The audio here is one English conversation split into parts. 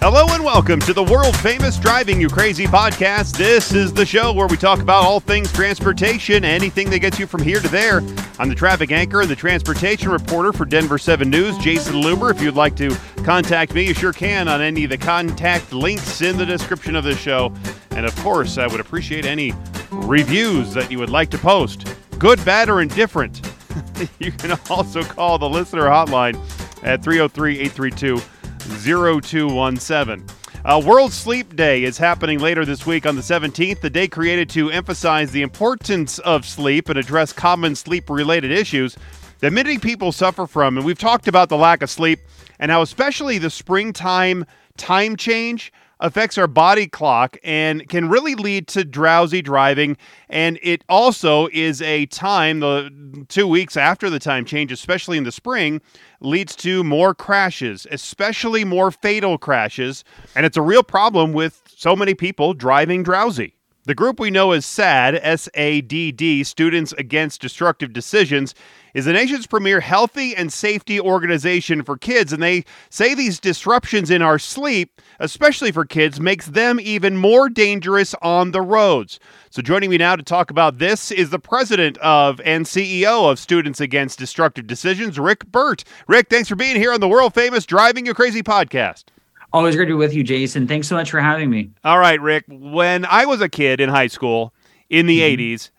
Hello and welcome to the world famous Driving You Crazy podcast. This is the show where we talk about all things transportation, anything that gets you from here to there. I'm the traffic anchor and the transportation reporter for Denver 7 News, Jason Luber. If you'd like to contact me, you sure can on any of the contact links in the description of this show. And of course, I would appreciate any reviews that you would like to post, good, bad, or indifferent. you can also call the listener hotline at 303 832 0217. Uh, World Sleep Day is happening later this week on the 17th, the day created to emphasize the importance of sleep and address common sleep related issues that many people suffer from. And we've talked about the lack of sleep and how, especially the springtime time change, affects our body clock and can really lead to drowsy driving. And it also is a time, the two weeks after the time change, especially in the spring, leads to more crashes, especially more fatal crashes. And it's a real problem with so many people driving drowsy. The group we know as SADD, S A D D, Students Against Destructive Decisions, is the nation's premier healthy and safety organization for kids. And they say these disruptions in our sleep, especially for kids, makes them even more dangerous on the roads. So joining me now to talk about this is the president of and CEO of Students Against Destructive Decisions, Rick Birt. Rick, thanks for being here on the world famous Driving You Crazy podcast. Always great to be with you, Jason. Thanks so much for having me. All right, Rick. When I was a kid in high school in the mm-hmm. 80s,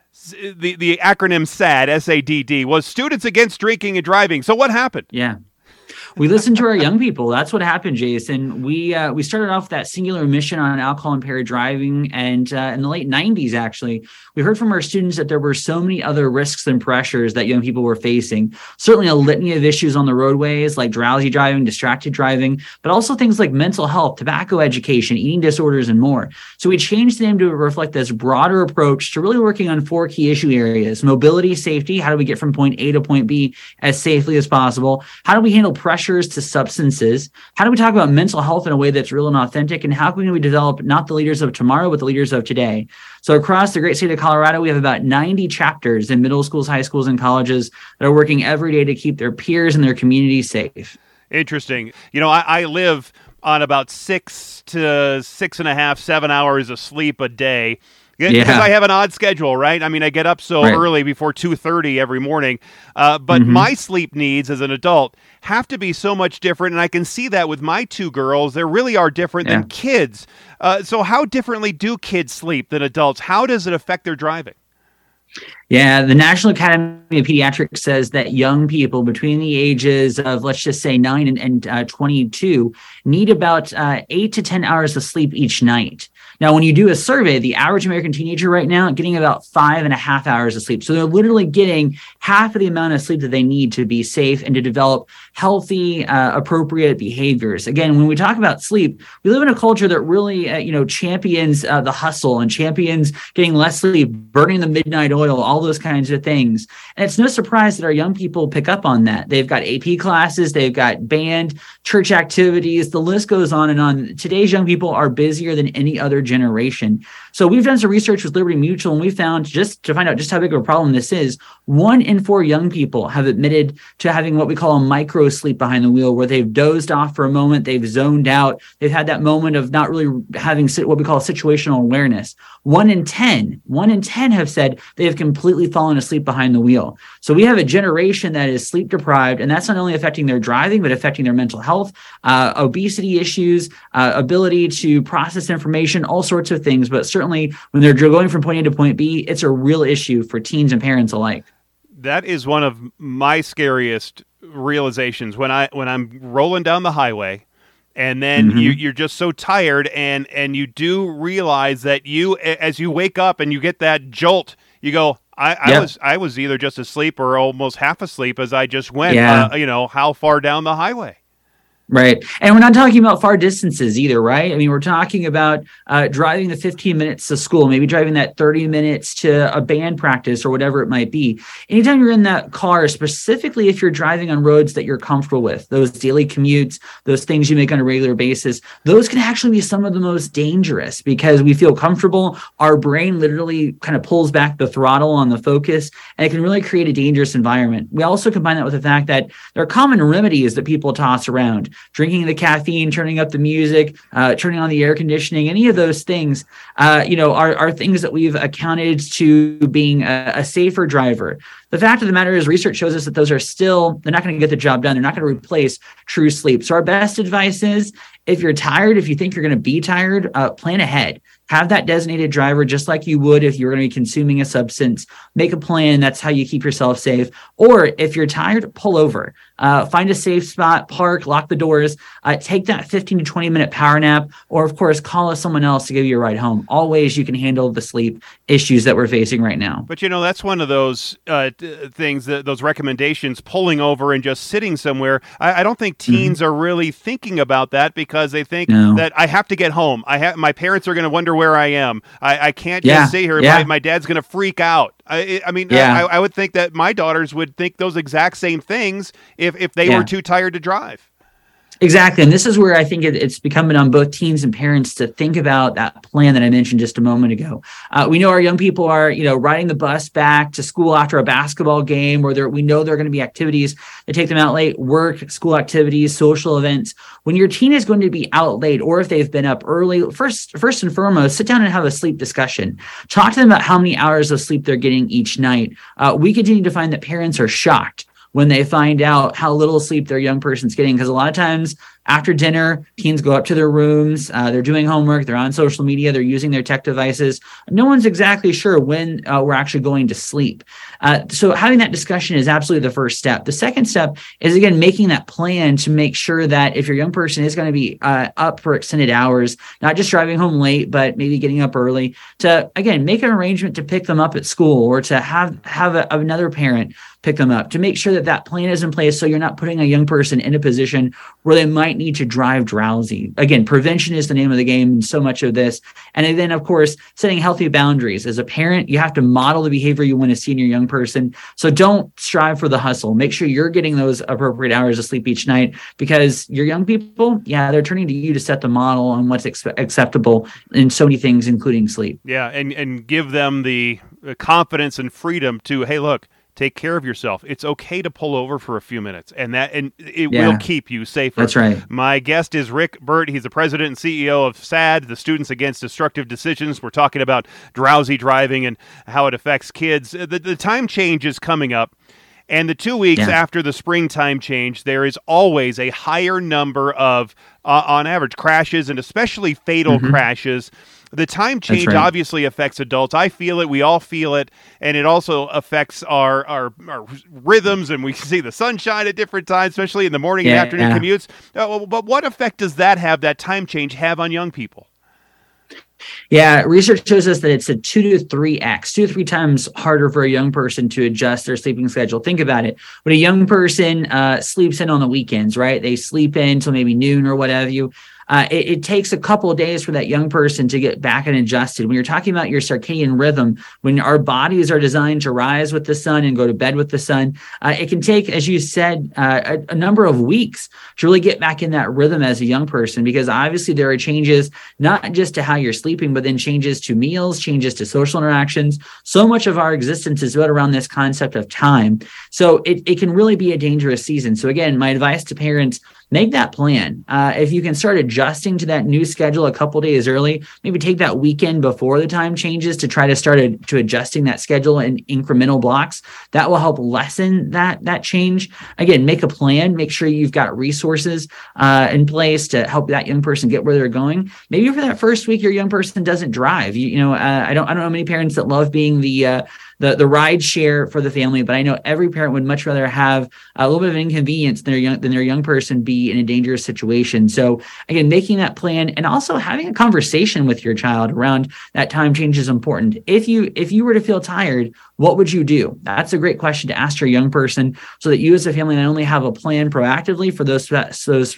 the, the acronym SADD, S A D D, was Students Against Drinking and Driving. So what happened? Yeah we listened to our young people. That's what happened, Jason. We uh, we started off that singular mission on alcohol impaired driving, and uh, in the late '90s, actually, we heard from our students that there were so many other risks and pressures that young people were facing. Certainly, a litany of issues on the roadways, like drowsy driving, distracted driving, but also things like mental health, tobacco education, eating disorders, and more. So we changed the name to reflect this broader approach to really working on four key issue areas: mobility, safety. How do we get from point A to point B as safely as possible? How do we handle pressures to substances? How do we talk about mental health in a way that's real and authentic? And how can we develop not the leaders of tomorrow, but the leaders of today? So, across the great state of Colorado, we have about 90 chapters in middle schools, high schools, and colleges that are working every day to keep their peers and their community safe. Interesting. You know, I, I live on about six to six and a half, seven hours of sleep a day. Yeah. Because I have an odd schedule, right? I mean, I get up so right. early before two thirty every morning, uh, but mm-hmm. my sleep needs as an adult have to be so much different, and I can see that with my two girls. They really are different yeah. than kids. Uh, so, how differently do kids sleep than adults? How does it affect their driving? Yeah, the National Academy of Pediatrics says that young people between the ages of, let's just say, nine and, and uh, 22 need about uh, eight to 10 hours of sleep each night. Now, when you do a survey, the average American teenager right now getting about five and a half hours of sleep. So they're literally getting half of the amount of sleep that they need to be safe and to develop healthy, uh, appropriate behaviors. Again, when we talk about sleep, we live in a culture that really, uh, you know, champions uh, the hustle and champions getting less sleep, burning the midnight oil, all those kinds of things. And it's no surprise that our young people pick up on that. They've got AP classes, they've got band, church activities, the list goes on and on. Today's young people are busier than any other generation. So we've done some research with Liberty Mutual and we found just to find out just how big of a problem this is, one in four young people have admitted to having what we call a micro sleep behind the wheel where they've dozed off for a moment, they've zoned out, they've had that moment of not really having what we call situational awareness. One in 10, one in 10 have said they have completely fallen asleep behind the wheel. So we have a generation that is sleep deprived, and that's not only affecting their driving, but affecting their mental health, uh, obesity issues, uh, ability to process information, all sorts of things. But certainly when they're going from point A to point B, it's a real issue for teens and parents alike. That is one of my scariest realizations when I when I'm rolling down the highway and then mm-hmm. you, you're just so tired and and you do realize that you as you wake up and you get that jolt you go I, I was I was either just asleep or almost half asleep as I just went yeah. uh, you know how far down the highway Right. And we're not talking about far distances either, right? I mean, we're talking about uh, driving the 15 minutes to school, maybe driving that 30 minutes to a band practice or whatever it might be. Anytime you're in that car, specifically if you're driving on roads that you're comfortable with, those daily commutes, those things you make on a regular basis, those can actually be some of the most dangerous because we feel comfortable. Our brain literally kind of pulls back the throttle on the focus and it can really create a dangerous environment. We also combine that with the fact that there are common remedies that people toss around drinking the caffeine, turning up the music, uh, turning on the air conditioning, any of those things, uh, you know, are, are things that we've accounted to being a, a safer driver. The fact of the matter is, research shows us that those are still, they're not going to get the job done. They're not going to replace true sleep. So, our best advice is if you're tired, if you think you're going to be tired, uh, plan ahead. Have that designated driver just like you would if you were going to be consuming a substance. Make a plan. That's how you keep yourself safe. Or if you're tired pull over. Uh, find a safe spot park lock the doors. Uh, take that 15 to 20 minute power nap or of course call someone else to give you a ride home. All ways you can handle the sleep issues that we're facing right now. But you know that's one of those uh, things that those recommendations pulling over and just sitting somewhere i, I don't think mm-hmm. teens mm-hmm. are really thinking about that because they think no. that i have to get home i have my parents are going to wonder where I am. I, I can't yeah. just stay here. Yeah. My, my dad's going to freak out. I, I mean, yeah. I, I, would think that my daughters would think those exact same things if, if they yeah. were too tired to drive. Exactly. And this is where I think it, it's becoming on both teens and parents to think about that plan that I mentioned just a moment ago. Uh, we know our young people are, you know, riding the bus back to school after a basketball game, or we know there are going to be activities that take them out late, work, school activities, social events. When your teen is going to be out late, or if they've been up early, first, first and foremost, sit down and have a sleep discussion. Talk to them about how many hours of sleep they're getting each night. Uh, we continue to find that parents are shocked when they find out how little sleep their young person's getting. Because a lot of times after dinner, teens go up to their rooms, uh, they're doing homework, they're on social media, they're using their tech devices. No one's exactly sure when uh, we're actually going to sleep. Uh, so having that discussion is absolutely the first step. The second step is again making that plan to make sure that if your young person is going to be uh, up for extended hours, not just driving home late, but maybe getting up early, to again make an arrangement to pick them up at school or to have have a, another parent pick them up to make sure that that plan is in place so you're not putting a young person in a position where they might need to drive drowsy. Again, prevention is the name of the game in so much of this. And then, of course, setting healthy boundaries. As a parent, you have to model the behavior you want to see in your young person. So don't strive for the hustle. Make sure you're getting those appropriate hours of sleep each night because your young people, yeah, they're turning to you to set the model on what's ex- acceptable in so many things, including sleep. Yeah, and, and give them the confidence and freedom to, hey, look, take care of yourself. It's okay to pull over for a few minutes, and that and it yeah. will keep you safer. That's right. My guest is Rick Birt. He's the president and CEO of SADD, the Students Against Destructive Decisions. We're talking about drowsy driving and how it affects kids. The, the time change is coming up. And the two weeks yeah. after the springtime change, there is always a higher number of, uh, on average, crashes and especially fatal mm-hmm. crashes the time change right. obviously affects adults. I feel it. We all feel it, and it also affects our our, our rhythms. And we see the sunshine at different times, especially in the morning yeah, and afternoon yeah. commutes. Uh, but what effect does that have? That time change have on young people? Yeah, research shows us that it's a two to three X, two to three times harder for a young person to adjust their sleeping schedule. Think about it. When a young person uh, sleeps in on the weekends, right? They sleep in till maybe noon or whatever you uh, it, it, takes a couple days for that young person to get back and adjusted. When you're talking about your circadian rhythm, when our bodies are designed to rise with the sun and go to bed with the sun, uh, it can take, as you said, uh, a, a, number of weeks to really get back in that rhythm as a young person, because obviously there are changes not just to how you're sleeping, but then changes to meals, changes to social interactions. So much of our existence is built around this concept of time. So it, it can really be a dangerous season. So again, my advice to parents make that plan. Uh, if you can start adjusting to that new schedule a couple days early, maybe take that weekend before the time changes to try to start a, to adjusting that schedule in incremental blocks. That will help lessen that that change. Again, make a plan. Make sure you've got resources uh, in place to help that young person get where they're going. Maybe for that first week, your young person doesn't drive. You, you know, uh, I don't I don't know many parents that love being the uh, the the ride share for the family. But I know every parent would much rather have a little bit of inconvenience than their young than their young person be in a dangerous situation. So again, making that plan and also having a conversation with your child around that time change is important. If you if you were to feel tired, what would you do? That's a great question to ask your young person so that you as a family not only have a plan proactively for those those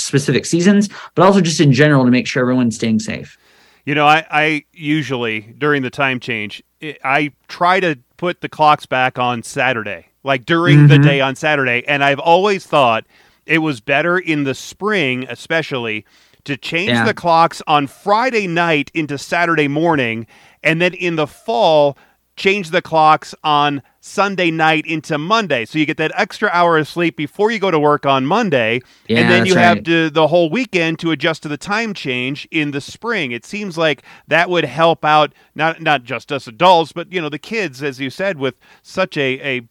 specific seasons, but also just in general to make sure everyone's staying safe. You know, I, I usually during the time change, I try to put the clocks back on Saturday, like during mm-hmm. the day on Saturday, and I've always thought it was better in the spring, especially, to change yeah. the clocks on Friday night into Saturday morning, and then in the fall change the clocks on Sunday night into Monday. So you get that extra hour of sleep before you go to work on Monday. Yeah, and then you have right. to, the whole weekend to adjust to the time change in the spring. It seems like that would help out not not just us adults, but you know the kids, as you said, with such a a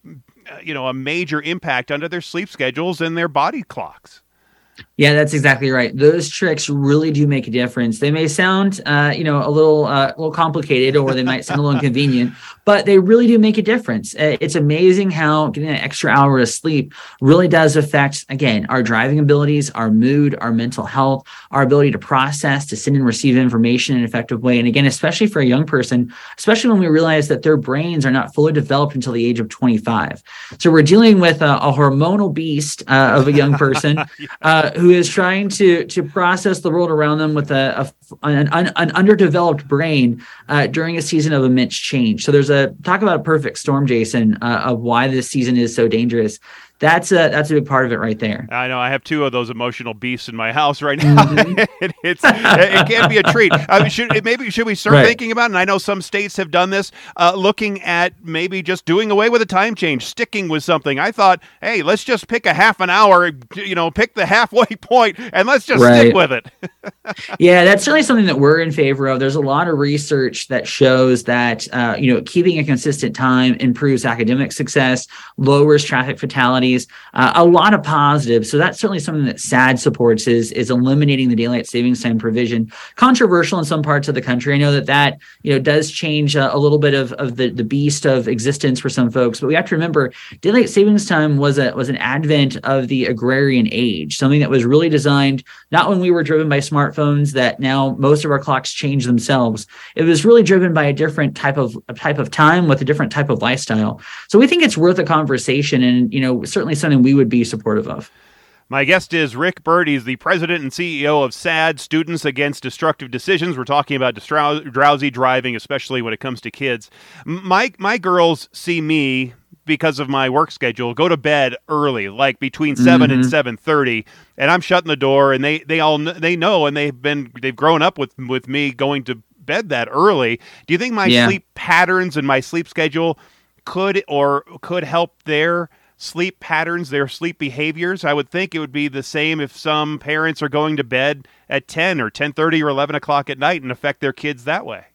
you know a major impact under their sleep schedules and their body clocks. Yeah, that's exactly right. Those tricks really do make a difference. They may sound, uh, you know, a little, uh, a little complicated, or they might sound a little inconvenient, but they really do make a difference. Uh, It's amazing how getting an extra hour of sleep really does affect, again, our driving abilities, our mood, our mental health, our ability to process, to send and receive information in an effective way. And again, especially for a young person, especially when we realize that their brains are not fully developed until the age of 25. So we're dealing with a, a hormonal beast uh, of a young person. Who is trying to to process the world around them with a, a an, an, an underdeveloped brain uh, during a season of immense change. So there's a talk about a perfect storm, Jason, uh, of why this season is so dangerous. That's a that's a big part of it right there. I know I have two of those emotional beasts in my house right now. it, it's it can be a treat. I mean, should maybe should we start Right. thinking about? it? And I know some states have done this, uh, looking at maybe just doing away with a time change, sticking with something. I thought, hey, let's just pick a half an hour. You know, pick the halfway point, and let's just stick with it. yeah, that's certainly something that we're in favor of. There's a lot of research that shows that uh, you know keeping a consistent time improves academic success, lowers traffic uh, a lot of positives. So that's certainly something that SADD supports is is eliminating the daylight savings time provision. Controversial in some parts of the country. I know that that you know does change uh, a little bit of of the the beast of existence for some folks, but we have to remember daylight savings time was a was an advent of the agrarian age, something that was really designed not when we were driven by smartphones that now most of our clocks change themselves. It was really driven by a different type of a type of time with a different type of lifestyle. So we think it's worth a conversation and you know certainly something we would be supportive of. My guest is Rick Birt. He's the president and CEO of SADD, Students Against Destructive Decisions. We're talking about distrou- drowsy driving, especially when it comes to kids. My my girls see me because of my work schedule go to bed early, like between 7 and mm-hmm. seven thirty, and I'm shutting the door, and they they all they know, and they've been they've grown up with with me going to bed that early. Do you think my Yeah. sleep patterns and my sleep schedule could or could help their sleep patterns, their sleep behaviors. I would think it would be the same if some parents are going to bed at 10 or 10:30 or 11 o'clock at night and affect their kids that way.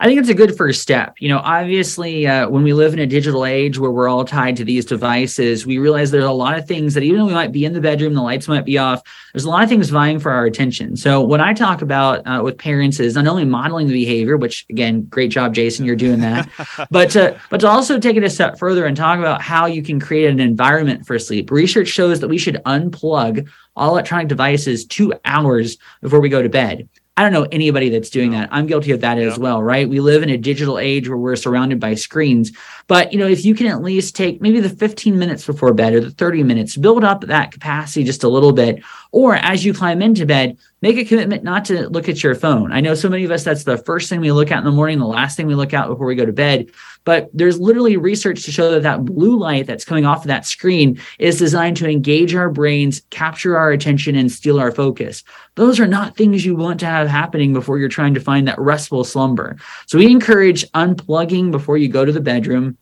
I think it's a good first step. You know, obviously, uh, when we live in a digital age where we're all tied to these devices, we realize there's a lot of things that even though we might be in the bedroom, the lights might be off, there's a lot of things vying for our attention. So, what I talk about uh, with parents is not only modeling the behavior, which again, great job, Jason, you're doing that, but to, but to also take it a step further and talk about how you can create an environment for sleep. Research shows that we should unplug all electronic devices two hours before we go to bed. I don't know anybody that's doing that. I'm guilty of that as well, right? We live in a digital age where we're surrounded by screens. But, you know, if you can at least take maybe the 15 minutes before bed or the 30 minutes, build up that capacity just a little bit. Or as you climb into bed, make a commitment not to look at your phone. I know so many of us, that's the first thing we look at in the morning, the last thing we look at before we go to bed. But there's literally research to show that that blue light that's coming off of that screen is designed to engage our brains, capture our attention, and steal our focus. Those are not things you want to have happening before you're trying to find that restful slumber. So we encourage unplugging before you go to the bedroom.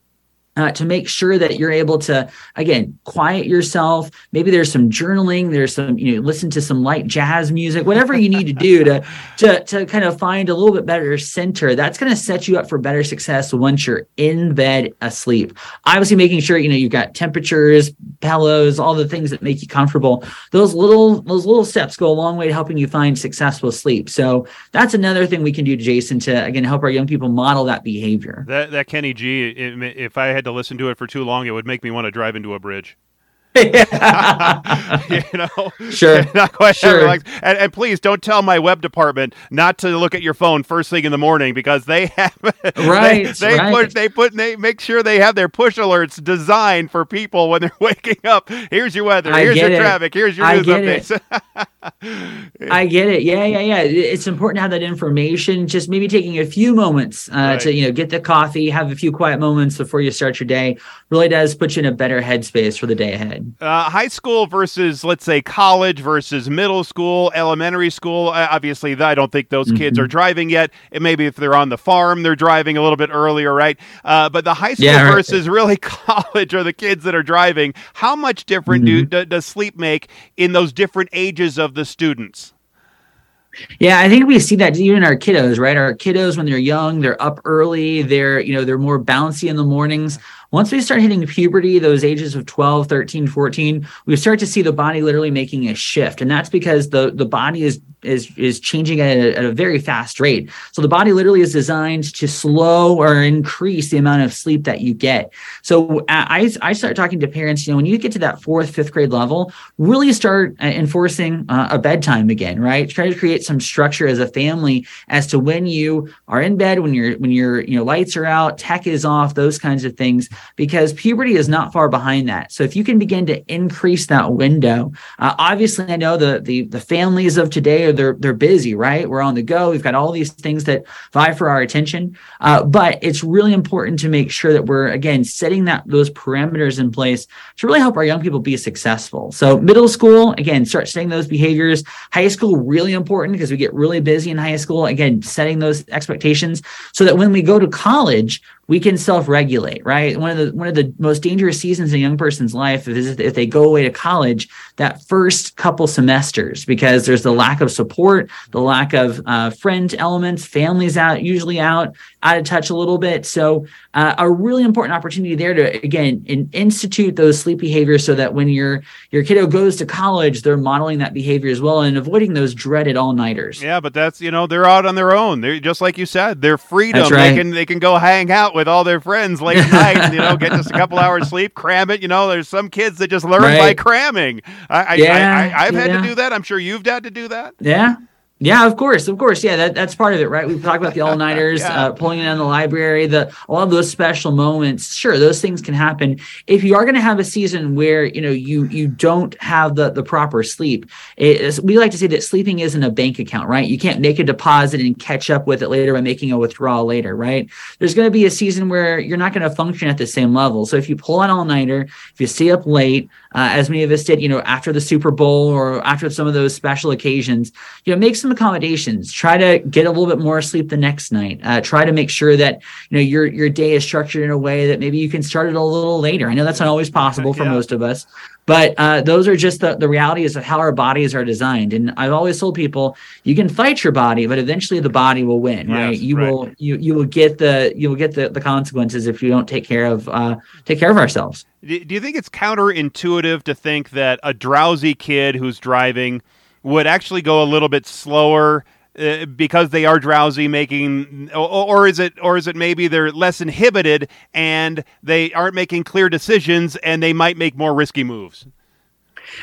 Uh, to make sure that you're able to again quiet yourself. Maybe there's some journaling there's some you know listen to some light jazz music whatever you need to do to to to kind of find a little bit better center that's going to set you up for better success once you're in bed asleep. Obviously making sure you know you've got temperatures pillows all the things that make you comfortable. Those little those little steps go a long way to helping you find successful sleep. So that's another thing we can do jason to again help our young people model that behavior. That that Kenny G, if I had to listen to it for too long, it would make me want to drive into a bridge. you know, Sure. not quite Sure. like, and, and please don't tell my web department not to look at your phone first thing in the morning because they have Right, They, they right. put they put they make sure they have their push alerts designed for people when they're waking up. Here's your weather. I Here's your it. traffic. Here's your I news get updates. I get it. Yeah, yeah, yeah. It's important to have that information. Just maybe taking a few moments uh, right. to you know get the coffee, have a few quiet moments before you start your day. Really does put you in a better headspace for the day ahead. Uh, high school versus let's say college versus middle school, elementary school. Uh, obviously, I don't think those mm-hmm. kids are driving yet. And maybe if they're on the farm, they're driving a little bit earlier, right? Uh, but the high school yeah, versus really college are the kids that are driving. How much different mm-hmm. do, does sleep make in those different ages of the students? Yeah, I think we see that even our kiddos, right? Our kiddos when they're young, they're up early, they're, you know, they're more bouncy in the mornings. Once we start hitting puberty, those ages of 12, 13, 14, we start to see the body literally making a shift. And that's because the the body is is is changing at a, at a, very fast rate. So the body literally is designed to slow or increase the amount of sleep that you get. So I I start talking to parents. You know, when you get to that fourth, fifth grade level, really start uh, enforcing uh, a bedtime again. Right, try to create some structure as a family as to when you are in bed, when you're when your you know lights are out, tech is off, those kinds of things. Because puberty is not far behind that. So if you can begin to increase that window, uh, obviously I know the the the families of today they're they're busy, right? We're on the go. We've got all these things that vie for our attention. Uh, but it's really important to make sure that we're again setting that those parameters in place to really help our young people be successful. So middle school, again, start setting those behaviors. High school, really important because we get really busy in high school. Again, setting those expectations so that when we go to college, we can self-regulate, right? One of the one of the most dangerous seasons in a young person's life is if they go away to college, that first couple semesters, because there's the lack of support, the lack of uh, friend elements, families out, usually out, out of touch a little bit. So uh, a really important opportunity there to again in, institute those sleep behaviors so that when your your kiddo goes to college, they're modeling that behavior as well and avoiding those dreaded all nighters. Yeah, but that's you know they're out on their own. They're just like you said, they're freedom. Right. They can they can go hang out with all their friends late at night, you know, get just a couple hours sleep, cram it. You know, there's some kids that just learn right. by cramming. I, yeah, I, I, have yeah. had to do that. I'm sure you've had to do that. Yeah, yeah, of course, of course. Yeah, that, that's part of it, right? We've talked about the all nighters, yeah. uh, pulling it in the library, the all of those special moments. Sure, those things can happen. If you are going to have a season where you know you you don't have the the proper sleep, we like to say that sleeping isn't a bank account, right? You can't make a deposit and catch up with it later by making a withdrawal later, right? There's going to be a season where you're not going to function at the same level. So if you pull an all nighter, if you stay up late, uh, as many of us did, you know, after the Super Bowl or after some of those special occasions, you know, make some accommodations. Try to get a little bit more sleep the next night. Uh, try to make sure that you know your your day is structured in a way that maybe you can start it a little later. I know that's not always possible for yeah. most of us, but uh, those are just the, the realities of how our bodies are designed. And I've always told people you can fight your body, but eventually the body will win, yes, right? You right. will you you will get the you will get the, the consequences if you don't take care of uh, take care of ourselves. Do you think it's counterintuitive to think that a drowsy kid who's driving would actually go a little bit slower uh, because they are drowsy making or, or, is it or is it maybe they're less inhibited and they aren't making clear decisions and they might make more risky moves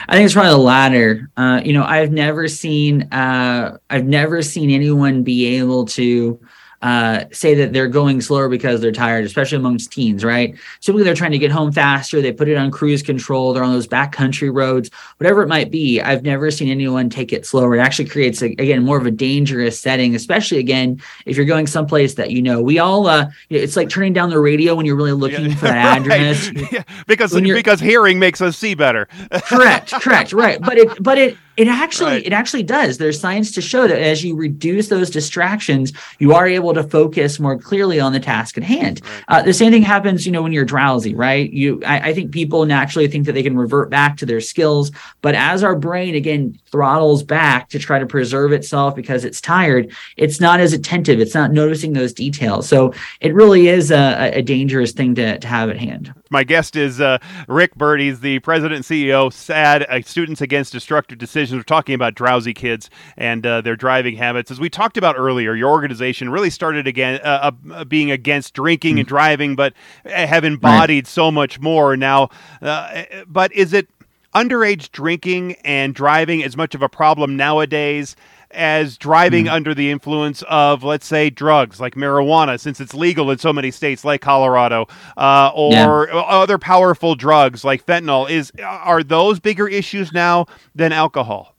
I think it's probably the latter. Uh, you know, I've never seen uh, I've never seen anyone be able to uh, say that they're going slower because they're tired, especially amongst teens, right? Typically, they're trying to get home faster. They put it on cruise control. They're on those backcountry roads, whatever it might be. I've never seen anyone take it slower. It actually creates, a, again, more of a dangerous setting, especially again if you're going someplace that you know. We all, uh, it's like turning down the radio when you're really looking yeah, for that right. address, yeah, because because hearing makes us see better. correct, correct, right. But it, but it it actually right. it actually does. There's science to show that as you reduce those distractions, you are able to focus more clearly on the task at hand. Uh, the same thing happens, you know, when you're drowsy, right? You, I, I, think people naturally think that they can revert back to their skills, but as our brain again throttles back to try to preserve itself because it's tired, it's not as attentive. It's not noticing those details. So it really is a, a dangerous thing to, to have at hand. My guest is uh, Rick Birt. He's the president and CEO, SADD, uh, Students Against Destructive Decisions. We're talking about drowsy kids and uh, their driving habits. As we talked about earlier, your organization really started again uh, uh, being against drinking mm-hmm. and driving, but have embodied right. so much more now. Uh, but is it underage drinking and driving as much of a problem nowadays? as driving mm. under the influence of, let's say, drugs like marijuana, since it's legal in so many states like Colorado, uh, or yeah. other powerful drugs like fentanyl. Is are those bigger issues now than alcohol?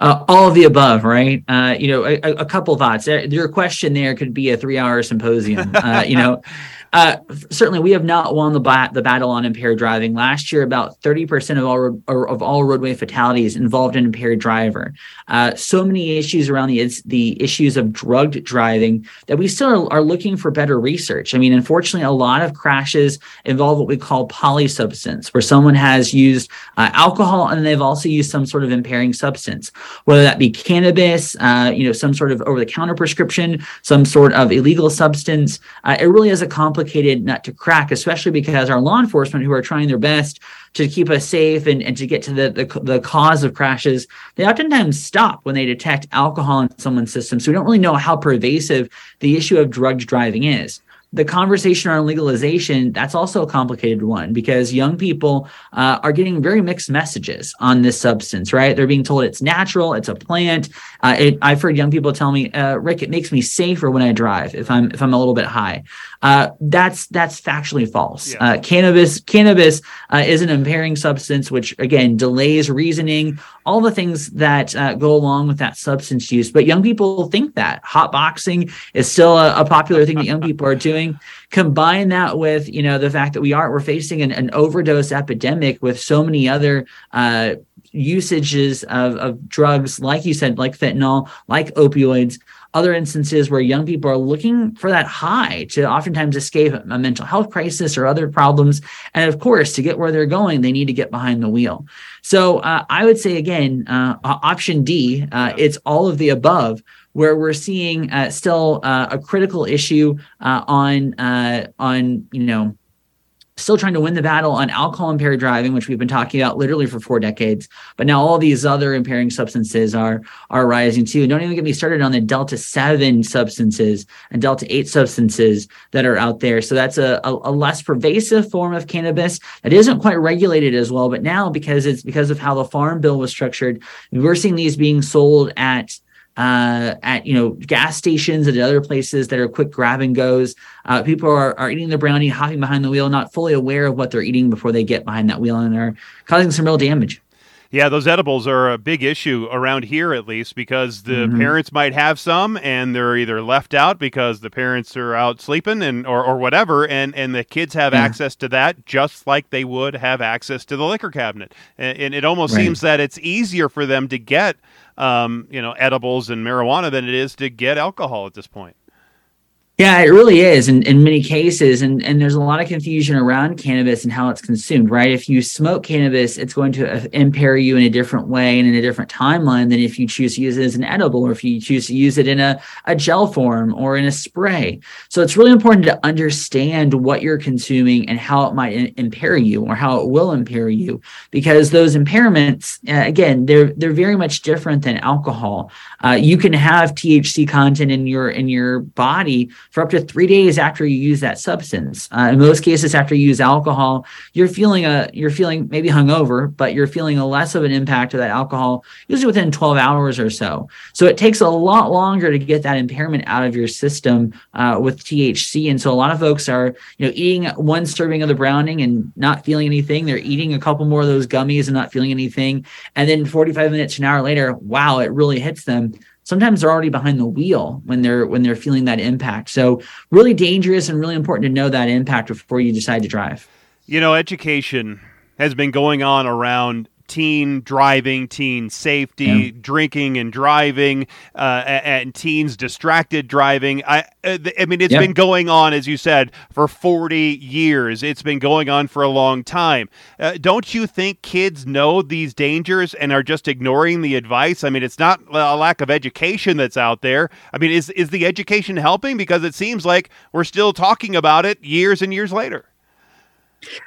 Uh, all of the above, right? Uh, you know, a, a, couple thoughts. Your question there could be a three-hour symposium. Uh, you know, uh, certainly, we have not won the, bat- the battle on impaired driving. Last year, about 30% of all, of all roadway fatalities involved an impaired driver. Uh, so many issues around the, the issues of drugged driving that we still are, looking for better research. I mean, unfortunately, a lot of crashes involve what we call polysubstance, where someone has used uh, alcohol and they've also used some sort of impairing substance, whether that be cannabis, uh, you know, some sort of over-the-counter prescription, some sort of illegal substance. Uh, it really is a complex complicated nut to crack, especially because our law enforcement, who are trying their best to keep us safe and, and to get to the, the, the cause of crashes, they oftentimes stop when they detect alcohol in someone's system. So we don't really know how pervasive the issue of drugged driving is the conversation on legalization that's also a complicated one because young people uh, are getting very mixed messages on this substance right? They're being told it's natural it's a plant. Uh, it, i've heard young people tell me uh, rick it makes me safer when i drive if i'm if i'm a little bit high. Uh, that's that's factually false. Yeah. Uh, cannabis cannabis uh, is an impairing substance which again delays reasoning all the things that go along with that substance use but young people think that. Hot boxing is still a, a popular thing that young people are doing. Combine that with you know the fact that we are we're facing an, an overdose epidemic with so many other uh, usages of, of drugs like you said like fentanyl like opioids other instances where young people are looking for that high to oftentimes escape a mental health crisis or other problems. And of course, to get where they're going, they need to get behind the wheel. So uh, I would say again, uh, option D, uh, it's all of the above where we're seeing uh, still uh, a critical issue uh, on uh, on you know still trying to win the battle on alcohol impaired driving, which we've been talking about literally for four decades. But now all these other impairing substances are are rising too. Don't even get me started on the delta seven substances and delta eight substances that are out there. So that's a, a, a, less pervasive form of cannabis that isn't quite regulated as well. But now because it's because of how the farm bill was structured, we're seeing these being sold at uh, at you know gas stations and other places that are quick grab and goes. Uh, people are, are eating the brownie, hopping behind the wheel, not fully aware of what they're eating before they get behind that wheel, and are causing some real damage. Yeah, those edibles are a big issue around here, at least, because the mm-hmm. parents might have some, and they're either left out because the parents are out sleeping, and or, or whatever, and and the kids have yeah. access to that just like they would have access to the liquor cabinet, and, and it almost right. seems that it's easier for them to get um, you know, edibles and marijuana than it is to get alcohol at this point. Yeah, it really is in, in many cases. And, and there's a lot of confusion around cannabis and how it's consumed, right? If you smoke cannabis, it's going to uh, impair you in a different way and in a different timeline than if you choose to use it as an edible or if you choose to use it in a, a gel form or in a spray. So it's really important to understand what you're consuming and how it might impair you or how it will impair you because those impairments, uh, again, they're, they're very much different than alcohol. Uh, you can have THC content in your, in your body for up to three days after you use that substance. Uh, in most cases, after you use alcohol, you're feeling a you're feeling maybe hungover, but you're feeling a less of an impact of that alcohol usually within 12 hours or so. So it takes a lot longer to get that impairment out of your system uh, with THC. And so a lot of folks are you know eating one serving of the browning and not feeling anything. They're eating a couple more of those gummies and not feeling anything. And then 45 minutes, an hour later, wow, it really hits them sometimes they're already behind the wheel when they're when they're feeling that impact. So really dangerous and really important to know that impact before you decide to drive. You know education has been going on around teen driving, teen safety, yeah. drinking and driving, uh, and teens distracted driving. I, uh, I mean, it's yeah. been going on, as you said, for 40 years. It's been going on for a long time. Uh, don't you think kids know these dangers and are just ignoring the advice? I mean, it's not a lack of education that's out there. I mean, is, is the education helping? Because it seems like we're still talking about it years and years later.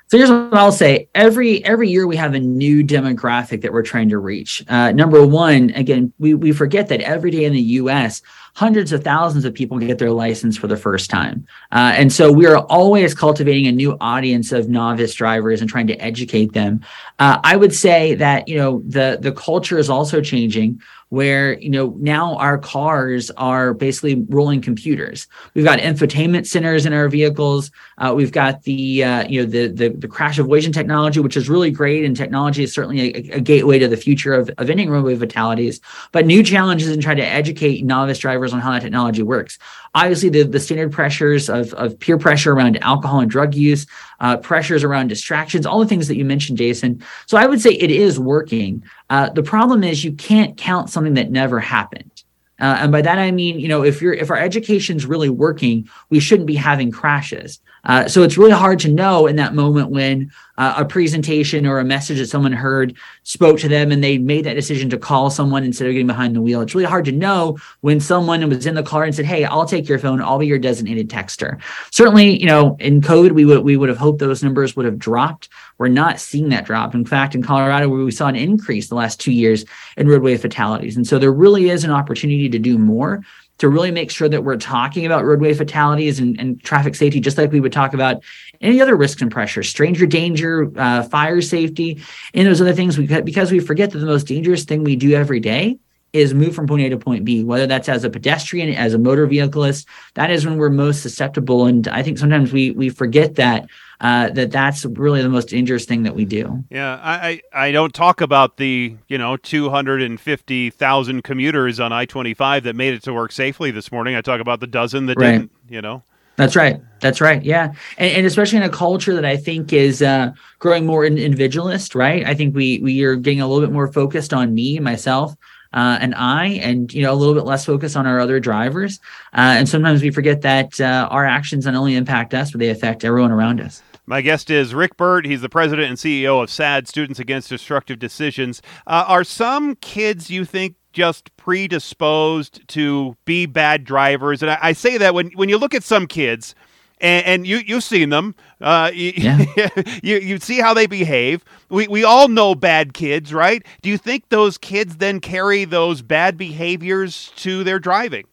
So here's what I'll say: every every year we have a new demographic that we're trying to reach. Uh, number one, again, we we forget that every day in the U.S., hundreds of thousands of people get their license for the first time, uh, and so we are always cultivating a new audience of novice drivers and trying to educate them. Uh, I would say that you know the the culture is also changing where you know now our cars are basically rolling computers. We've got infotainment centers in our vehicles. Uh, we've got the uh, you know the, the, the crash avoidance technology, which is really great, and technology is certainly a, a gateway to the future of, of ending roadway fatalities. But new challenges in trying to educate novice drivers on how that technology works. Obviously, the, the standard pressures of, of peer pressure around alcohol and drug use, uh, pressures around distractions, all the things that you mentioned, Jason. So I would say it is working. Uh, the problem is you can't count something that never happened. Uh, and by that I mean, you know, if you're if our education's really working, we shouldn't be having crashes. Uh, so it's really hard to know in that moment when uh, a presentation or a message that someone heard spoke to them and they made that decision to call someone instead of getting behind the wheel. It's really hard to know when someone was in the car and said, "Hey, I'll take your phone. I'll be your designated texter." Certainly, you know, in COVID, we would we would have hoped those numbers would have dropped. We're not seeing that drop. In fact, in Colorado, where we saw an increase the last two years in roadway fatalities, and so there really is an opportunity to do more to really make sure that we're talking about roadway fatalities and, and traffic safety, just like we would talk about any other risks and pressures, stranger danger, uh, fire safety, and those other things. We, because we forget that the most dangerous thing we do every day is move from point A to point B, whether that's as a pedestrian, as a motor vehicleist, that is when we're most susceptible. And I think sometimes we we forget that uh, that that's really the most dangerous thing that we do. Yeah, I, I don't talk about the you know 250,000 commuters on I-25 that made it to work safely this morning. I talk about the dozen that right. didn't. You know. That's right. That's right. Yeah, and, and especially in a culture that I think is uh, growing more individualist. Right. I think we we are getting a little bit more focused on me myself. Uh, and I, and you know, a little bit less focus on our other drivers. Uh, and sometimes we forget that uh, our actions not only impact us, but they affect everyone around us. My guest is Rick Birt. He's the president and CEO of SADD, Students Against Destructive Decisions. Uh, are some kids you think just predisposed to be bad drivers? And I, I say that when, when you look at some kids, and, and, you you've seen them. Uh, you, yeah. you you see how they behave. We we all know bad kids, right? Do you think those kids then carry those bad behaviors to their driving?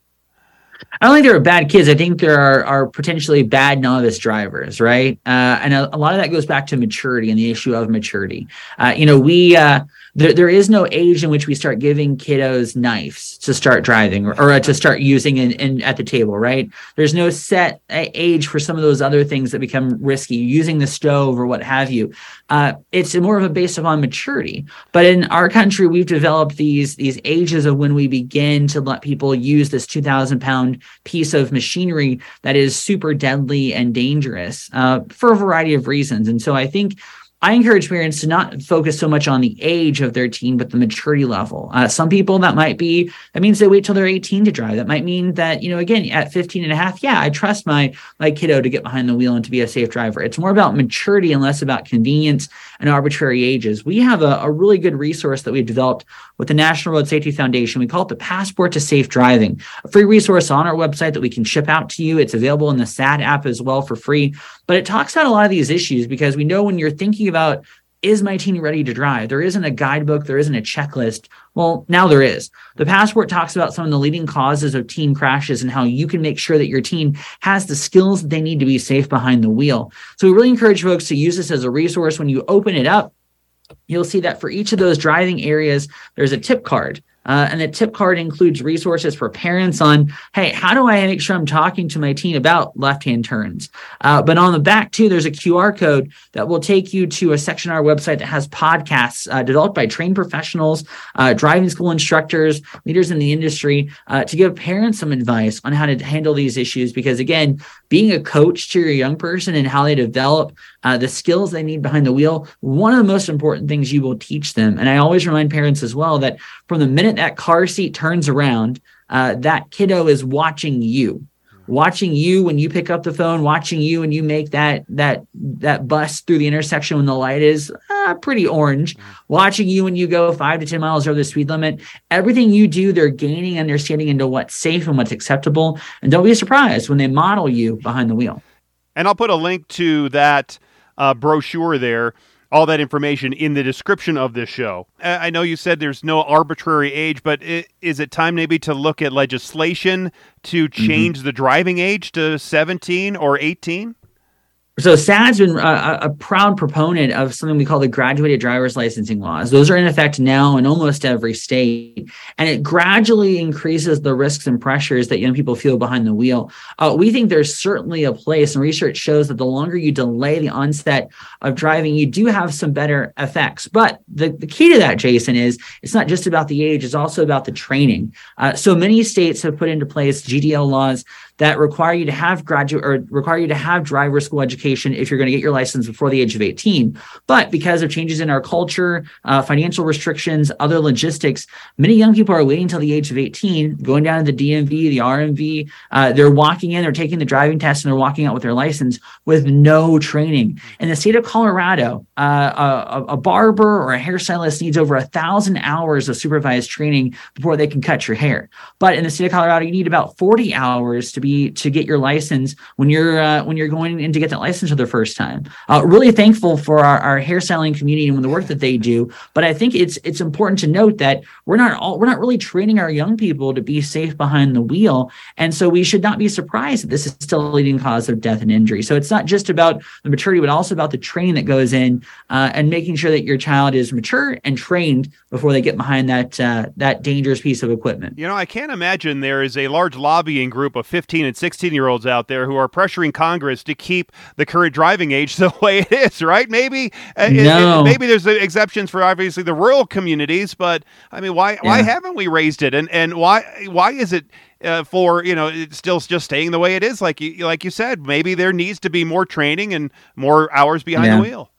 I don't think there are bad kids. I think there are, are potentially bad novice drivers, right? Uh, and a, a, lot of that goes back to maturity and the issue of maturity. Uh, you know, we uh, there, there is no age in which we start giving kiddos knives to start driving or, or to start using in, in, at the table, right? There's no set age for some of those other things that become risky, using the stove or what have you. Uh, it's more of a based upon maturity. But in our country, we've developed these these ages of when we begin to let people use this 2,000 pound piece of machinery that is super deadly and dangerous uh, for a variety of reasons. And so I think I encourage parents to not focus so much on the age of their teen, but the maturity level. Uh, some people that might be, that means they wait till they're 18 to drive. That might mean that, you know, again, at 15 and a half, yeah, I trust my, my kiddo to get behind the wheel and to be a safe driver. It's more about maturity and less about convenience and arbitrary ages. We have a, a really good resource that we've developed with the National Road Safety Foundation. We call it the Passport to Safe Driving, a free resource on our website that we can ship out to you. It's available in the SADD app as well for free. But it talks about a lot of these issues because we know when you're thinking about is my teen ready to drive? There isn't a guidebook, there isn't a checklist. Well, now there is. The passport talks about some of the leading causes of teen crashes and how you can make sure that your teen has the skills that they need to be safe behind the wheel. So we really encourage folks to use this as a resource. When you open it up, you'll see that for each of those driving areas, there's a tip card. Uh, and the tip card includes resources for parents on, hey, how do I make sure I'm talking to my teen about left hand turns? Uh, but on the back, too, there's a QR code that will take you to a section on our website that has podcasts uh, developed by trained professionals, uh, driving school instructors, leaders in the industry uh, to give parents some advice on how to handle these issues. Because again, being a coach to your young person and how they develop uh, the skills they need behind the wheel, one of the most important things you will teach them. And I always remind parents as well that from the minute that car seat turns around, uh, that kiddo is watching you watching you when you pick up the phone, watching you when you make that that that bus through the intersection when the light is uh, pretty orange, watching you when you go five to ten miles over the speed limit. Everything you do, they're gaining understanding into what's safe and what's acceptable. And don't be surprised when they model you behind the wheel. And I'll put a link to that uh, brochure there, all that information in the description of this show. I know you said there's no arbitrary age, but is it time maybe to look at legislation to mm-hmm. change mm-hmm. the driving age to 17 or 18? So SADD's been a, a, proud proponent of something we call the graduated driver's licensing laws. Those are in effect now in almost every state, and it gradually increases the risks and pressures that young people feel behind the wheel. Uh, we think there's certainly a place, and research shows that the longer you delay the onset of driving, you do have some better effects. But the, the key to that, Jason, is it's not just about the age; it's also about the training. Uh, so many states have put into place GDL laws that require you to have graduate or require you to have driver school education if you're going to get your license before the age of 18. But because of changes in our culture, uh, financial restrictions, other logistics, many young people are waiting until the age of 18, going down to the DMV, the RMV. Uh, they're walking in, they're taking the driving test, and they're walking out with their license with no training. In the state of Colorado, uh, a, a, barber or a hairstylist needs over a thousand hours of supervised training before they can cut your hair. But in the state of Colorado, you need about 40 hours to be be to get your license when you're uh, when you're going in to get that license for the first time. Uh, really thankful for our, our hairstyling community and the work that they do. But I think it's it's important to note that we're not all we're not really training our young people to be safe behind the wheel, and so we should not be surprised that this is still a leading cause of death and injury. So it's not just about the maturity, but also about the training that goes in uh, and making sure that your child is mature and trained before they get behind that uh, that dangerous piece of equipment. You know, I can't imagine there is a large lobbying group of 15 15 and 16 year olds out there who are pressuring Congress to keep the current driving age the way it is, right? Maybe uh, no. it, it, maybe there's exceptions for obviously the rural communities, but I mean, why yeah. why haven't we raised it, and and why why is it? Uh, for you know, it's still just staying the way it is. Like you, like you said, maybe there needs to be more training and more hours behind yeah. the wheel.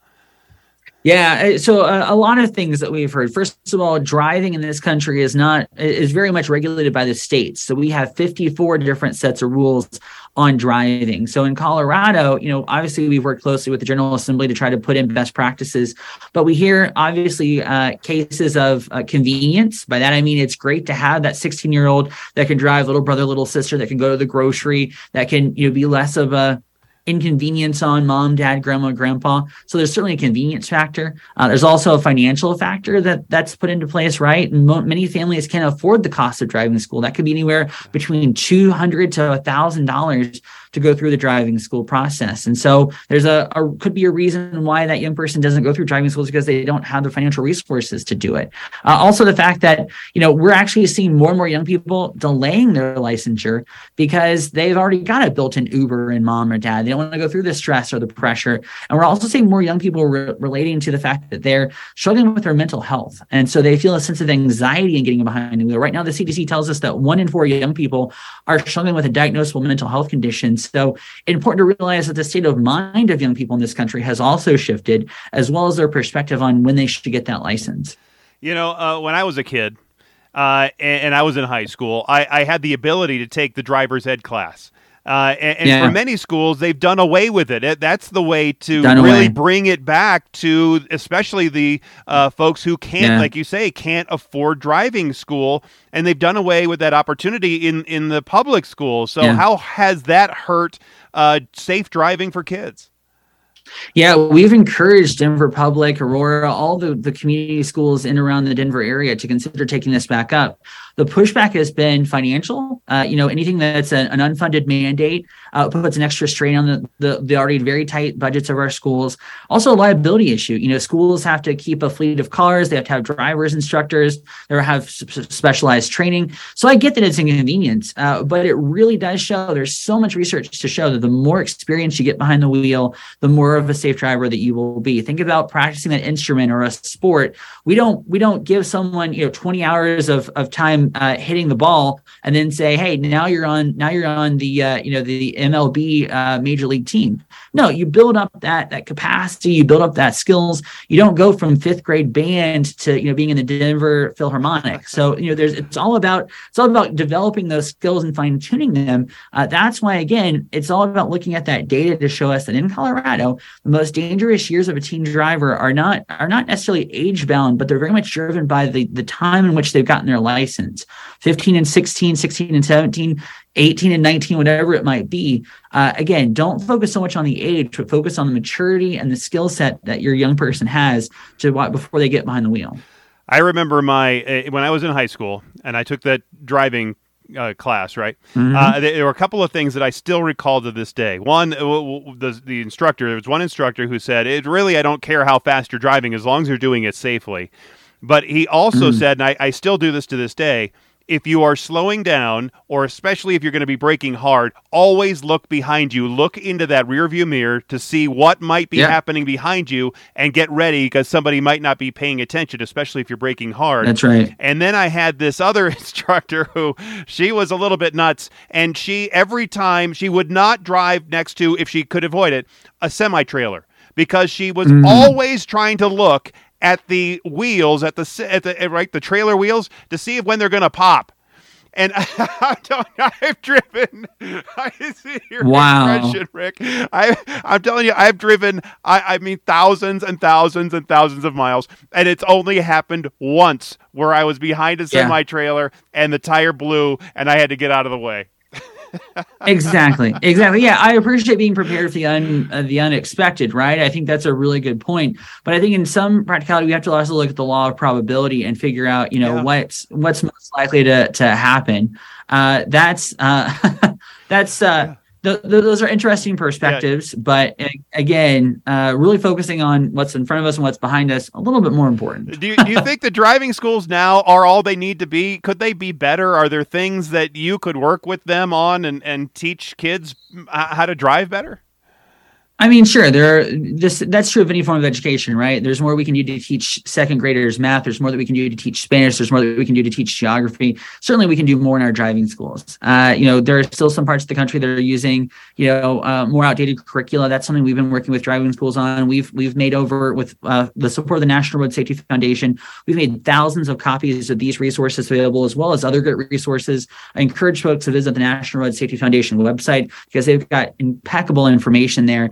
Yeah, uh, so a, uh, a, lot of things that we've heard. First of all, driving in this country is not is very much regulated by the states. So we have 54 different sets of rules on driving. So in Colorado, you know, obviously we've worked closely with the General Assembly to try to put in best practices, but we hear obviously uh, cases of uh, convenience. By that I mean it's great to have that 16 year old that can drive little brother, little sister that can go to the grocery, that can you know be less of a inconvenience on mom, dad, grandma, grandpa. So there's certainly a convenience factor. Uh, there's also a financial factor that that's put into place, right? And mo- many families can't afford the cost of driving to school. That could be anywhere between two hundred to a thousand dollars to go through the driving school process. And so there's a, a, could be a reason why that young person doesn't go through driving schools because they don't have the financial resources to do it. Uh, also, the fact that you know we're actually seeing more and more young people delaying their licensure because they've already got a built-in Uber and mom or dad. They don't want to go through the stress or the pressure. And we're also seeing more young people re- relating to the fact that they're struggling with their mental health, and so they feel a sense of anxiety in getting behind the wheel. Right now, the CDC tells us that one in four young people are struggling with a diagnosable mental health condition so it's important to realize that the state of mind of young people in this country has also shifted, as well as their perspective on when they should get that license. You know, uh, when I was a kid uh, and, and, I was in high school, I, I had the ability to take the driver's ed class. Uh, and, and yeah. for many schools, they've done away with it. that's the way to done really away. bring it back to, especially the uh, folks who can't, yeah. like you say, can't afford driving school, and they've done away with that opportunity in in the public schools. So, yeah. how has that hurt uh, safe driving for kids? Yeah, we've encouraged Denver Public, Aurora, all the, the community schools in around the Denver area to consider taking this back up. The pushback has been financial. Uh, you know, anything that's a, an unfunded mandate uh, puts an extra strain on the, the, the already very tight budgets of our schools. Also, a liability issue. You know, schools have to keep a fleet of cars. They have to have drivers, instructors. They have specialized training. So I get that it's inconvenient, uh, but it really does show. There's so much research to show that the more experience you get behind the wheel, the more of a safe driver that you will be. Think about practicing that instrument or a sport. We don't we don't give someone you know 20 hours of of time uh, hitting the ball and then say, hey, now you're on now you're on the uh, you know the MLB uh, major league team. No, you build up that that capacity, you build up that skills. You don't go from fifth grade band to you know being in the Denver Philharmonic. So you know there's it's all about it's all about developing those skills and fine tuning them. Uh, that's why again it's all about looking at that data to show us that in Colorado the most dangerous years of a teen driver are not are not necessarily age bound, but they're very much driven by the the time in which they've gotten their license. 15 and 16, 16 and 17, 18 and 19, whatever it might be. Uh, again, don't focus so much on the age, but focus on the maturity and the skill set that your young person has to before they get behind the wheel. I remember my uh, when I was in high school and I took that driving uh, class, right? Mm-hmm. Uh, there were a couple of things that I still recall to this day. One, the the instructor. There was one instructor who said, "It really, I don't care how fast you're driving as long as you're doing it safely." But he also mm. said, and I, I still do this to this day if you are slowing down, or especially if you're going to be braking hard, always look behind you. Look into that rearview mirror to see what might be yeah. happening behind you and get ready because somebody might not be paying attention, especially if you're braking hard. That's right. And then I had this other instructor who she was a little bit nuts, and she every time she would not drive next to, if she could avoid it, a semi trailer because she was mm. always trying to look at the wheels at the at the eh, right the trailer wheels to see if when they're going to pop. And I have driven. I see your wow. expression, Rick. I, I'm telling you, I've driven. I, I mean, thousands and thousands and thousands of miles, and it's only happened once where I was behind a semi trailer and the tire blew, and I had to get out of the way exactly exactly. Yeah i appreciate being prepared for the un, uh, the unexpected right? I think that's a really good point. But i think in some practicality we have to also look at the law of probability and figure out you know yeah. what's what's most likely to to happen. Uh, that's uh, that's uh, yeah th- those are interesting perspectives, yeah. but again, uh, really focusing on what's in front of us and what's behind us a little bit more important. do, you, do you think the driving schools now are all they need to be? Could they be better? Are there things that you could work with them on and, and teach kids how to drive better? I mean, sure. There, are, this that's true of any form of education, right? There's more we can do to teach second graders math. There's more that we can do to teach Spanish. There's more that we can do to teach geography. Certainly, we can do more in our driving schools. Uh, you know, there are still some parts of the country that are using, you know, uh, more outdated curricula. That's something we've been working with driving schools on. We've we've made over with uh, the support of the National Road Safety Foundation. We've made thousands of copies of these resources available, as well as other great resources. I encourage folks to visit the National Road Safety Foundation website because they've got impeccable information there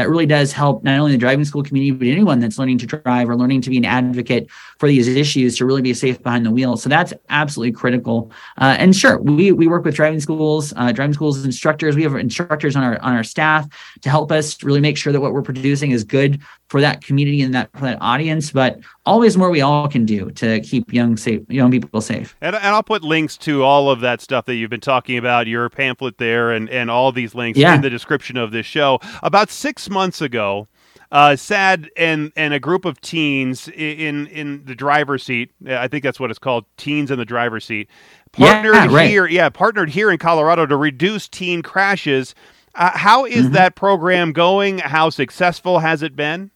that really does help not only the driving school community, but anyone that's learning to drive or learning to be an advocate for these issues to really be safe behind the wheel. So that's absolutely critical. Uh, and sure, we we work with driving schools, uh, driving schools instructors. We have instructors on our on our staff to help us really make sure that what we're producing is good for that community and that for that audience. But always more we all can do to keep young safe young people safe. And, and I'll put links to all of that stuff that you've been talking about, your pamphlet there, and and all these links yeah. in the description of this show. About six months ago. Uh, SADD and and a group of teens in in the driver's seat. I think that's what it's called, teens in the driver's seat. Partnered yeah, right. here, yeah, partnered here in Colorado to reduce teen crashes. Uh, how is mm-hmm. that program going? How successful has it been?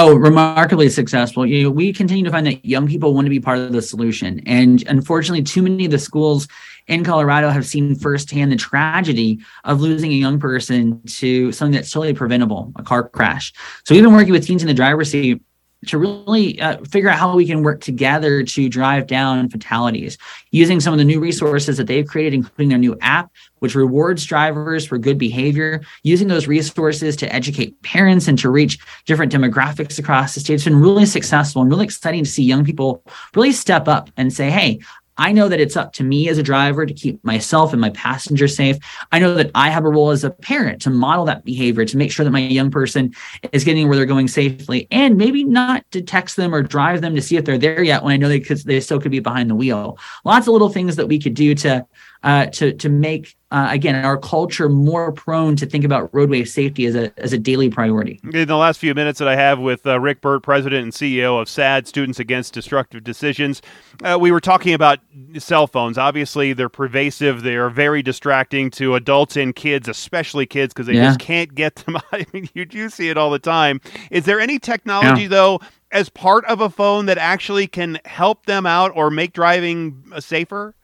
Oh, remarkably successful. You know, we continue to find that young people want to be part of the solution. And unfortunately, too many of the schools in Colorado have seen firsthand the tragedy of losing a young person to something that's totally preventable, a car crash. So we've been working with teens in the driver's seat to really uh, figure out how we can work together to drive down fatalities using some of the new resources that they've created, including their new app, which rewards drivers for good behavior, using those resources to educate parents and to reach different demographics across the state. It's been really successful and really exciting to see young people really step up and say, hey, I know that it's up to me as a driver to keep myself and my passenger safe. I know that I have a role as a parent to model that behavior, to make sure that my young person is getting where they're going safely, and maybe not to text them or drive them to see if they're there yet when I know they could they still could be behind the wheel. Lots of little things that we could do to uh, to to make uh, again our culture more prone to think about roadway safety as a as a daily priority. In the last few minutes that I have with uh, Rick Birt, president and CEO of SADD Students Against Destructive Decisions, uh, we were talking about cell phones. Obviously, they're pervasive. They are very distracting to adults and kids, especially kids, because they yeah. just can't get them. I mean, you do see it all the time. Is there any technology yeah. though? As part of a phone that actually can help them out or make driving uh, safer?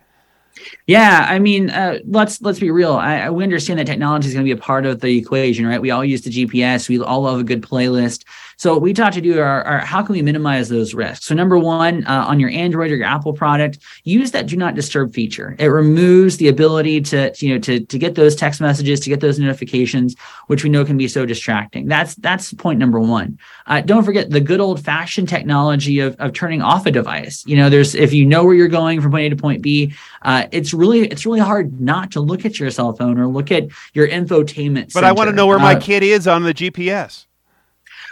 Yeah, I mean, uh, let's let's be real. I, we understand that technology is going to be a part of the equation, right? We all use the GPS. We all love a good playlist. So what we taught to do are, are how can we minimize those risks? So number one, uh, on your Android or your Apple product, use that do not disturb feature. It removes the ability to, to you know to, to get those text messages, to get those notifications, which we know can be so distracting. That's that's point number one. Uh, don't forget the good old fashioned technology of, of turning off a device. You know, there's if you know where you're going from point A to point B, uh, it's really it's really hard not to look at your cell phone or look at your infotainment. But center. I want to know where my uh, kid is on the GPS.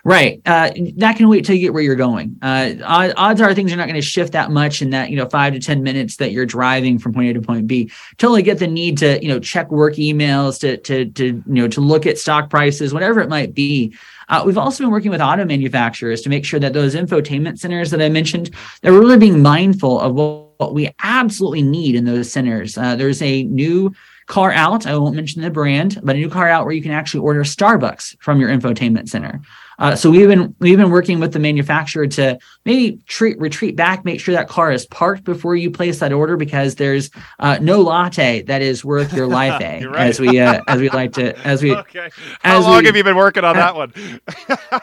Right. Uh, that can wait till you get where you're going. Uh, odds are things are not going to shift that much in that, you know, five to 10 minutes that you're driving from point A to point B. Totally get the need to, you know, check work emails, to, to, to, you know, to look at stock prices, whatever it might be. Uh, we've also been working with auto manufacturers to make sure that those infotainment centers that I mentioned, they're really being mindful of what, what we absolutely need in those centers. Uh, there's a new car out. I won't mention the brand, but a new car out where you can actually order Starbucks from your infotainment center. Uh, so we've been we've been working with the manufacturer to maybe treat, retreat back, make sure that car is parked before you place that order because there's uh, no latte that is worth your life, right. as we uh, as we like to as we. Okay. How long we, have you been working on that one?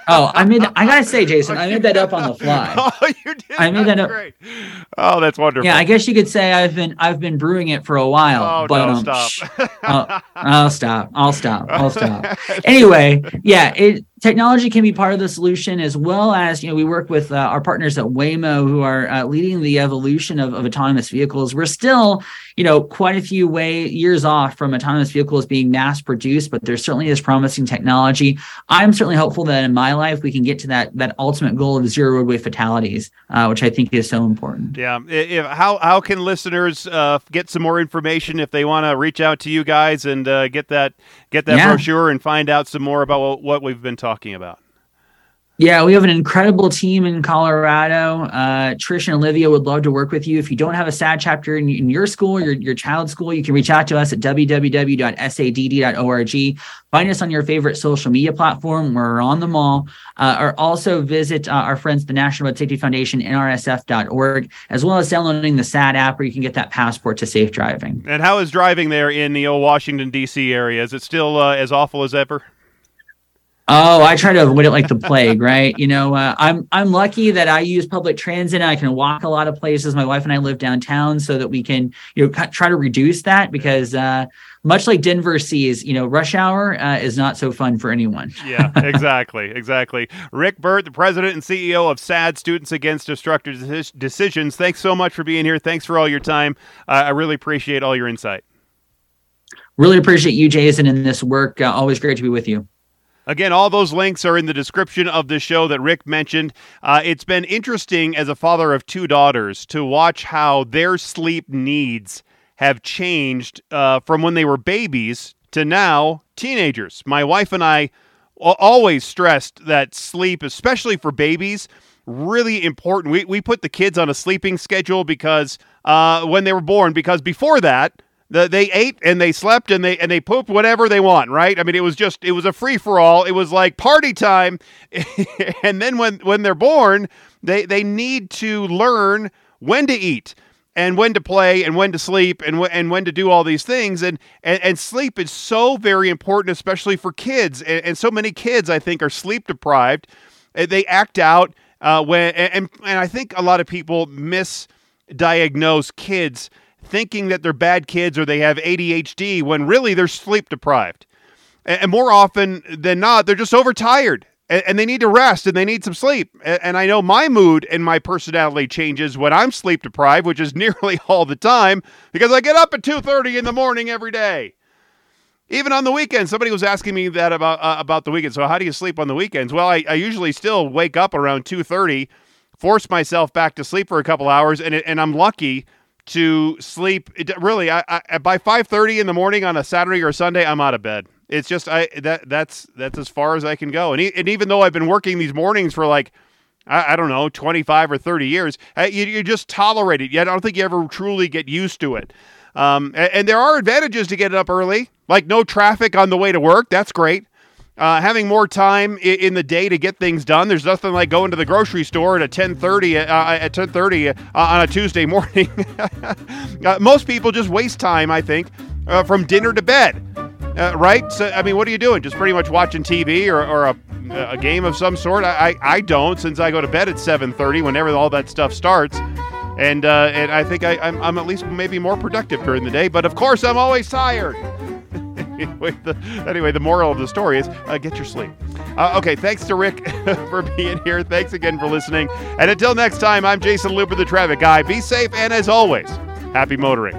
oh, I made I gotta say, Jason, I made that up on the fly. Oh, you did. I made that's that up. Great. Oh, that's wonderful. Yeah, I guess you could say I've been I've been brewing it for a while. Oh but, no, um, stop. I'll, I'll stop. I'll stop. I'll stop. anyway, yeah, it technology can be part of the solution as well as you know we work with uh, our partners at waymo who are uh, leading the evolution of, of autonomous vehicles. We're still you know quite a few way years off from autonomous vehicles being mass produced but there certainly is promising technology. I'm certainly hopeful that in my life we can get to that that ultimate goal of zero roadway fatalities uh, which i think is so important. Yeah. If, how, how can listeners uh, get some more information if they want to reach out to you guys and uh, get that get that yeah. brochure and find out some more about what, what we've been talking about yeah, we have an incredible team in Colorado. Uh, Trish and Olivia would love to work with you. If you don't have a SADD chapter in, in your school, your, your child's school, you can reach out to us at www.sadd.org. Find us on your favorite social media platform. We're on them all. Uh, or also visit uh, our friends, the National Road Safety Foundation, nrsf.org, as well as downloading the SADD app where you can get that passport to safe driving. And how is driving there in the old Washington, D.C. area? Is it still uh, as awful as ever? Oh, I try to avoid it like the plague, right? You know, uh, I'm I'm lucky that I use public transit. I can walk a lot of places. My wife and I live downtown, so that we can you know try to reduce that because uh, much like Denver sees, you know, rush hour uh, is not so fun for anyone. yeah, exactly, exactly. Rick Birt, the president and CEO of SADD Students Against Destructive Decisions. Thanks so much for being here. Thanks for all your time. I really appreciate all your insight. Really appreciate you, Jason, in this work. Uh, always great to be with you. Again, all those links are in the description of the show that Rick mentioned. Uh, it's been interesting as a father of two daughters to watch how their sleep needs have changed uh, from when they were babies to now teenagers. My wife and I always stressed that sleep, especially for babies, really important. We, we put the kids on a sleeping schedule because uh, when they were born, because before that, the, they ate and they slept and they and they pooped whatever they want, right? I mean, it was just it was a free for all. It was like party time, and then when when they're born, they they need to learn when to eat and when to play and when to sleep and w- and when to do all these things and, and and sleep is so very important especially for kids and, and so many kids I think are sleep deprived they act out uh, when and and I think a lot of people misdiagnose kids thinking that they're bad kids or they have ADHD when really they're sleep deprived. And more often than not, they're just overtired and they need to rest and they need some sleep. And I know my mood and my personality changes when I'm sleep deprived, which is nearly all the time because I get up at 2:30 in the morning every day. Even on the weekends, somebody was asking me that about uh, about the weekend. So how do you sleep on the weekends? Well, I, I usually still wake up around 2:30, force myself back to sleep for a couple hours, and and I'm lucky to sleep. It, really, I, I, by five thirty in the morning on a Saturday or Sunday, I'm out of bed. It's just I that that's that's as far as I can go. And, e- and even though I've been working these mornings for like I, I don't know twenty five or thirty years, you, you just tolerate it. I don't think you ever truly get used to it. Um, and, and there are advantages to getting up early, like no traffic on the way to work. That's great. Uh, having more time in, the day to get things done. There's nothing like going to the grocery store at 10:30 uh, at 10:30 uh, on a Tuesday morning. uh, most people just waste time, I think, uh, from dinner to bed. Uh, right? So, I mean, what are you doing? Just pretty much watching TV or, or a, a, game of some sort? I, I, I, don't, since I go to bed at 7:30 whenever all that stuff starts. And and I think I, I'm, I'm at least maybe more productive during the day. But of course, I'm always tired. Anyway, the, anyway, the moral of the story is uh, get your sleep. Uh, okay, thanks to Rick for being here. Thanks again for listening. And until next time, I'm Jason Looper, the traffic guy. Be safe, and as always, happy motoring.